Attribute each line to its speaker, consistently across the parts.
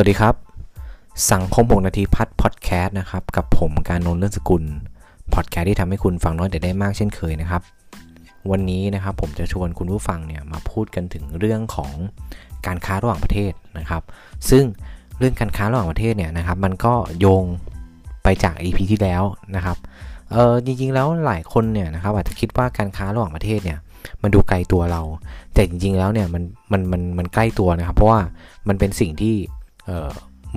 Speaker 1: วัสดีครับ สังคม6นาทีพัดพอดแคสต์นะครับ กับผมการนนเลื่อนสกุลพอดแคสต์ที่ทำให้คุณฟังน้อยแต่ได้มากเช่นเคยนะครับ วันนี้นะครับผมจะชวนคุณผู้ฟังเนี่ยมาพูดกันถึงเรื่องของการค้าระหว่างประเทศนะครับ ซึ่งเรื่องการค้าระหว่างประเทศเนี่ยนะครับ มันก็โยงไปจาก EP ที่แล้วนะครับเออจริงๆแล้วหลายคนเนี่ยนะครับอาจจะคิดว่าการค้าระหว่างประเทศเนี่ยมันดูไกลตัวเรา แต่จริงๆแล้วเนี่ยมันมันมันมันใกล้ตัวนะครับ เพราะว่ามันเป็นสิ่งที่ เ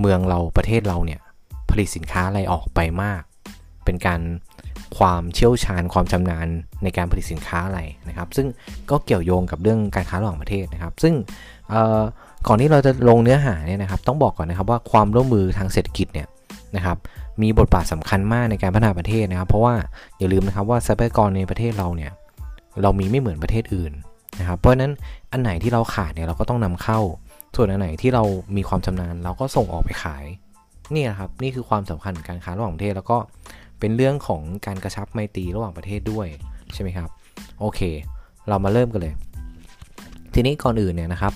Speaker 1: เมืองเราประเทศเราเนี่ยผลิตสินค้าอะไรออกไปมาก เป็นการความเชี่ยวชาญความชำนาญในการผลิตสินค้าอะไรนะครับ ซึ่งก็เกี่ยวโยงกับเรื่องการค้าระหว่างประเทศนะครับ ซึ่งก่อนที่เราจะลงเนื้อหาเนี่ยนะครับ ต้องบอกก่อนนะครับว่าความร่วมมือทางเศรษฐกิจเนี่ยนะครับ มีบทบาทสำคัญมากในการพัฒนาประเทศนะครับ เพราะว่าอย่าลืมนะครับว่าทรัพยากรในประเทศเราเนี่ยเรามีไม่เหมือนประเทศอื่นนะครับ เพราะฉะนั้นอันไหนที่เราขาดเนี่ยเราก็ต้องนำเข้า ส่วนอันไหนที่เรามีความชำนาญเราก็ส่งออกไปขายนี่นะครับนี่คือความสำคัญการค้าระหว่างประเทศแล้วก็เป็นเรื่องของการกระชับไมตรีระหว่างประเทศด้วยใช่ไหมครับโอเค เรามาเริ่มกันเลย ทีนี้ก่อนอื่นเนี่ยนะครับ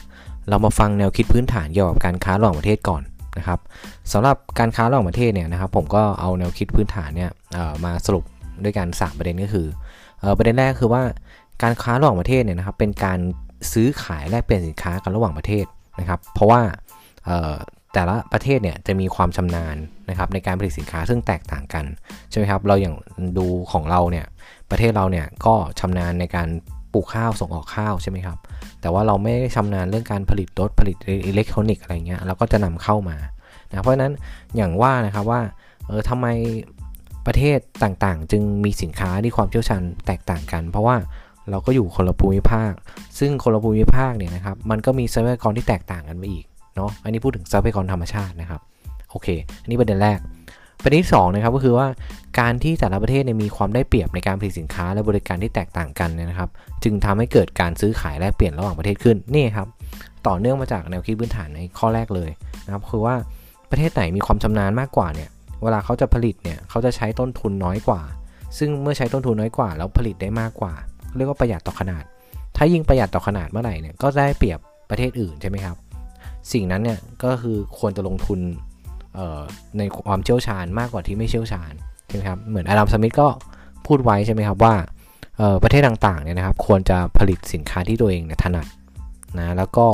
Speaker 1: เรามาฟังแนวคิดพื้นฐานเกี่ยวกับการค้าระหว่างประเทศก่อนนะครับสำหรับการค้าระหว่างประเทศเนี่ยนะครับ ผมก็เอาแนวคิดพื้นฐานเนี่ยมาสรุปด้วยกัน 3 ประเด็นก็คือประเด็นแรกคือว่าการค้าระหว่างประเทศเนี่ยนะครับเป็นการซื้อขายแลกเปลี่ยนสินค้ากันระหว่างประเทศ นะครับ เพราะว่าแต่ละประเทศเนี่ยจะมีความชำนาญนะครับในการผลิตสินค้าซึ่งแตกต่างกันใช่ไหมครับ เราอย่างดูของเราเนี่ยประเทศเราเนี่ยก็ชำนาญในการปลูกข้าวส่งออกข้าวใช่ไหมครับ แต่ว่าเราไม่ได้ชำนาญเรื่องการผลิตรถผลิตอิเล็กทรอนิกส์อะไรเงี้ยเราก็จะนำเข้ามานะเพราะฉะนั้นอย่างว่านะครับว่าเออทำไมประเทศต่างๆ จึงมีสินค้าที่ความเชี่ยวชาญแตกต่างกัน เพราะว่า เราก็อยู่คนละภูมิภาค ซึ่งคนละภูมิภาคเนี่ยนะครับมันก็มีทรัพยากรที่แตกต่างกันไปอีกเนาะอันนี้พูดถึงทรัพยากรธรรมชาตินะครับโอเค อันนี้ประเด็นแรกประเด็นที่2นะครับก็คือว่าการที่แต่ละประเทศมีความได้เปรียบในการผลิตสินค้าและบริการที่แตกต่างกันนะครับ จึงทำให้เกิดการซื้อขายแลกเปลี่ยนระหว่างประเทศขึ้นนี่ครับต่อเนื่องมาจากแนวคิดพื้นฐานในข้อแรกเลยนะครับคือว่าประเทศไหนมีความชำนาญมากกว่าเนี่ยเวลาเขาจะผลิตเนี่ยเขาจะใช้ต้นทุนน้อยกว่า ซึ่งเมื่อใช้ต้นทุนน้อยกว่า แล้วผลิตได้มากกว่า เรียกว่าประหยัดต่อขนาด ถ้ายิ่งประหยัดต่อขนาดเมื่อไหร่เนี่ยก็ได้เปรียบประเทศอื่นใช่ไหมครับ สิ่งนั้นเนี่ยก็คือควรจะลงทุนในความเชี่ยวชาญมากกว่าที่ไม่เชี่ยวชาญใช่ไหมครับเหมือนอารัมสมิธก็พูดไว้ใช่ไหมครับว่าประเทศต่างๆเนี่ยนะครับควรจะผลิตสินค้าที่ตัวเองเนี่ยถนัดนะแล้วก็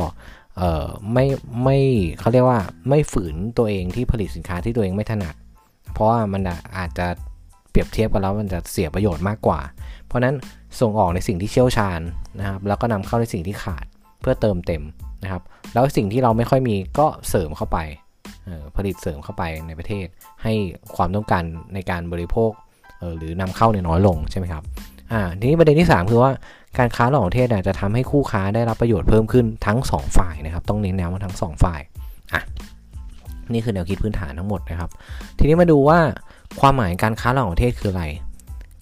Speaker 1: ไม่ไม่เขาเรียกว่าไม่ฝืนตัวเองที่ผลิตสินค้าที่ตัวเองไม่ถนัด เพราะว่ามันอาจจะเปรียบเทียบกันแล้วมันจะเสียประโยชน์มากกว่า เพราะนั้นส่งออกในสิ่งที่เชี่ยวชาญนะครับ แล้วก็นำเข้าในสิ่งที่ขาดเพื่อเติมเต็มนะครับ แล้วสิ่งที่เราไม่ค่อยมีก็เสริมเข้าไปผลิตเสริมเข้าไปในประเทศ ให้ความต้องการในการบริโภคหรือนำเข้าเนี่ยน้อยลงใช่ไหมครับอ่าทีนี้ประเด็นที่ 3 คือว่าการค้าระหว่างประเทศจะทำให้คู่ค้าได้รับประโยชน์เพิ่มขึ้นทั้ง 2 ฝ่ายนะครับ ต้องเน้นแนวว่าทั้ง 2 ฝ่ายอะนี่คือแนวคิดพื้นฐานทั้งหมดนะครับ ทีนี้มาดูว่าความหมายการค้าระหว่างประเทศคืออะไร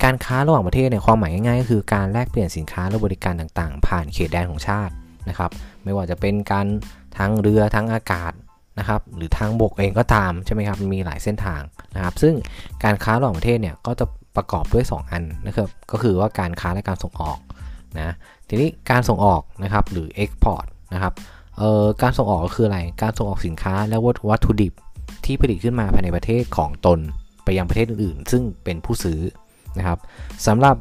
Speaker 1: การค้าระหว่างประเทศเนี่ยความหมายง่ายๆก็คือการแลกเปลี่ยนสินค้าและบริการต่างๆ ผ่านเขตแดนของชาตินะครับ ไม่ว่าจะเป็นการทั้งเรือทั้งอากาศนะครับหรือทางบกเองก็ตามใช่ไหมครับมีหลายเส้นทางนะครับ ซึ่งการค้าระหว่างประเทศเนี่ยก็จะประกอบด้วย 2 อันนะครับก็คือว่าการค้าและการส่งออกนะทีนี้การส่งออกนะครับหรือ export นะครับเอ่อการส่งออกก็คืออะไรการส่งออกสินค้าและวัตถุดิบที่ผลิตขึ้นมาภายในประเทศของตนไปยังประเทศอื่นๆ ซึ่งเป็นผู้ซื้อ นะครับสำหรับ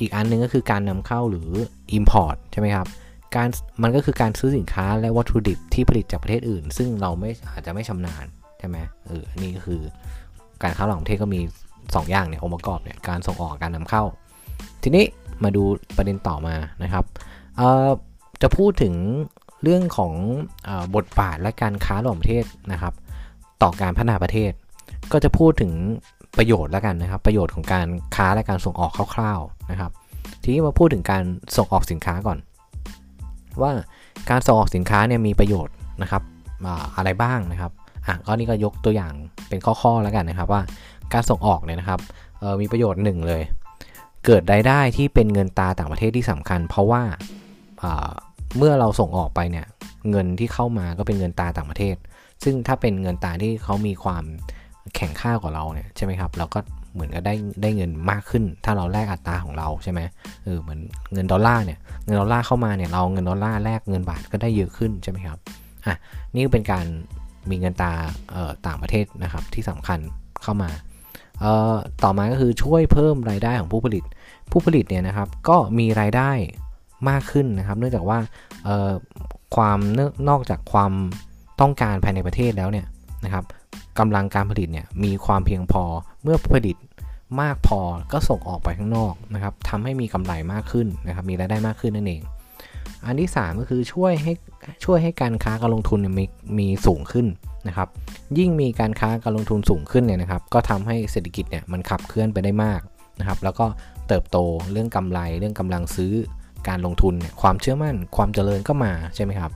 Speaker 1: อีกอันนึงก็คือการนำเข้าหรือ Import ใช่ไหมครับการมันก็คือการซื้อสินค้าและวัตถุดิบที่ผลิตจากประเทศอื่น ซึ่งเราไม่อาจจะไม่ชำนาญใช่ไหมเอออันนี้ก็คือการค้าระหว่างประเทศก็มี 2 อย่างเนี่ยองค์ประกอบเนี่ยการส่งออกการนำเข้า ทีนี้มาดูประเด็นต่อมานะครับจะพูดถึงเรื่องของอบทบาทและการค้าระหว่างประเทศนะครับ ต่อการพัฒนาประเทศ ก็จะพูดถึง ประโยชน์แล้วกันนะครับ ประโยชน์ของการค้าและการส่งออกคร่าวๆนะครับ ทีนี้มาพูดถึงการส่งออกสินค้าก่อน ว่าการส่งออกสินค้าเนี่ยมีประโยชน์นะครับอะไรบ้างนะครับอะก็นี่ก็ยกตัวอย่างเป็นข้อๆแล้วกันนะครับ ว่าการส่งออกเนี่ยนะครับมีประโยชน์หนึ่งเลย เกิดรายได้ที่เป็นเงินตาต่างประเทศที่สำคัญ เพราะว่าเมื่อเราส่งออกไปเนี่ยเงินที่เข้ามาก็เป็นเงินตาต่างประเทศ ซึ่งถ้าเป็นเงินตาที่เขามีความ แข่งข้าวกว่าเราเนี่ยใช่ไหมครับเราก็เหมือนกับได้ได้เงินมากขึ้น ถ้าเราแลกอัตราของเราใช่ไหมเออเหมือนเงินดอลลาร์เนี่ยเงินดอลลาร์เข้ามาเนี่ยเราเงินดอลลาร์แลกเงินบาทก็ได้เยอะขึ้นใช่ไหมครับอะนี่เป็นการมีเงินตาต่างประเทศนะครับที่สำคัญเข้ามาต่อมาก็คือช่วยเพิ่มรายได้ของผู้ผลิต ผู้ผลิตเนี่ยนะครับก็มีรายได้มากขึ้นนะครับ เนื่องจากว่าความนอกจากความต้องการภายในประเทศแล้วเนี่ยนะครับ กำลังการผลิตเนี่ยมีความเพียงพอเมื่อผลิตมากพอก็ส่งออกไปข้างนอกนะครับทำให้มีกำไรมากขึ้นนะครับมีรายได้มากขึ้นนั่นเอง อันที่ 3 ก็คือช่วยให้ช่วยให้การค้าการลงทุนมีมีสูงขึ้นนะครับ ยิ่งมีการค้าการลงทุนสูงขึ้นเนี่ยนะครับ ก็ทำให้เศรษฐกิจเนี่ยมันขับเคลื่อนไปได้มากนะครับ แล้วก็เติบโตเรื่องกำไร เรื่องกำลังซื้อการลงทุนเนี่ยความเชื่อมั่นความเจริญก็มาใช่ไหมครับ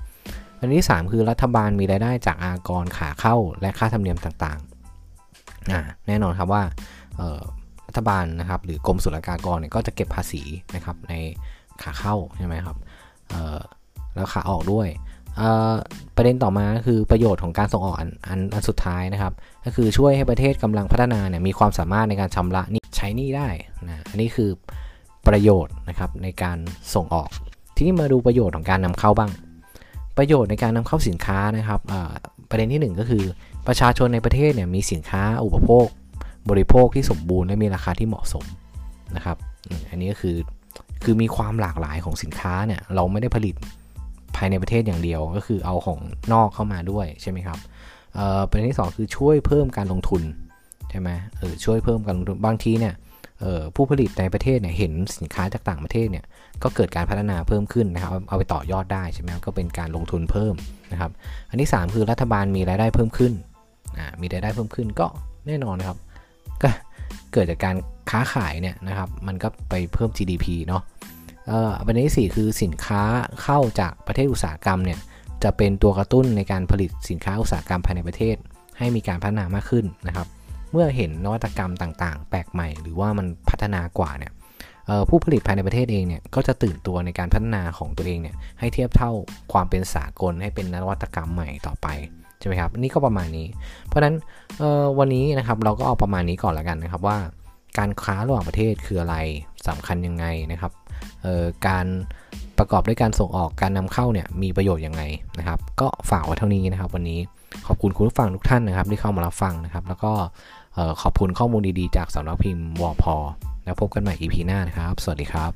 Speaker 1: อันที่ 3 คือรัฐบาลมีรายได้จากอากรขาเข้าและค่าธรรมเนียมต่างๆ แน่นอนครับว่ารัฐบาลนะครับหรือกรมศุลกากรเนี่ยก็จะเก็บภาษีนะครับในขาเข้าใช่ไหมครับแล้วขาออกด้วย ประเด็นต่อมาคือประโยชน์ของการส่งออกอันอันอันสุดท้ายนะครับ ก็คือช่วยให้ประเทศกำลังพัฒนาเนี่ยมีความสามารถในการชำระนี้ใช้นี่ได้นะอันนี้คือประโยชน์นะครับในการส่งออก ทีนี้มาดูประโยชน์ของการนำเข้าบ้าง ประโยชน์ในการนำเข้าสินค้านะครับประเด็นที่ 1 ก็คือ ประชาชนในประเทศเนี่ยมีสินค้าอุปโภค บริโภคที่สมบูรณ์และมีราคาที่เหมาะสมนะครับ อันนี้ก็คือคือมีความหลากหลายของสินค้าเนี่ยเราไม่ได้ผลิตภายในประเทศอย่างเดียวก็คือเอาของนอกเข้ามาด้วยใช่ไหมครับประเด็นที่ 2 คือช่วยเพิ่มการลงทุนใช่ไหมเออช่วยเพิ่มการลงทุนบางทีเนี่ย ผู้ผลิตในประเทศเนี่ยเห็นสินค้าจากต่างประเทศเนี่ยก็เกิดการพัฒนาเพิ่มขึ้นนะครับเอาไปต่อยอดได้ใช่ไหมก็เป็นการลงทุนเพิ่มนะครับ อันที่ 3 คือรัฐบาลมีรายได้เพิ่มขึ้นมีรายได้เพิ่มขึ้นก็แน่นอนนะครับก็เกิดจากการค้าขายเนี่ยนะครับมันก็ไปเพิ่ม GDP เนาะประเด็นที่ 4 คือสินค้าเข้าจากประเทศอุตสาหกรรมเนี่ยจะเป็นตัวกระตุ้นในการผลิตสินค้าอุตสาหกรรมภายในประเทศ ให้มีการพัฒนามากขึ้นนะครับ เมื่อเห็นนวัตกรรมต่างๆ แปลกใหม่ หรือว่ามันพัฒนากว่าเนี่ยผู้ผลิตภายในประเทศเองเนี่ยก็จะตื่นตัวในการพัฒนาของตัวเองเนี่ยให้เทียบเท่าความเป็นสากลให้เป็นนวัตกรรมใหม่ต่อไปใช่ไหมครับนี่ก็ประมาณนี้ เพราะฉะนั้นวันนี้นะครับเราก็เอาประมาณนี้ก่อนละกันนะครับว่า การค้าระหว่างประเทศคืออะไรสำคัญยังไงนะครับการ ประกอบด้วยการส่งออกการนำเข้าเนี่ยมีประโยชน์ยังไงนะครับ ก็ฝากไว้เท่านี้นะครับ วันนี้ขอบคุณคุณผู้ฟังทุกท่านนะครับ ที่เข้ามารับฟังนะครับ แล้วก็ขอบคุณข้อมูลดีๆจากสำนักพิมพ์วอพอแล้วพบกันใหม่ EP หน้านะครับ สวัสดีครับ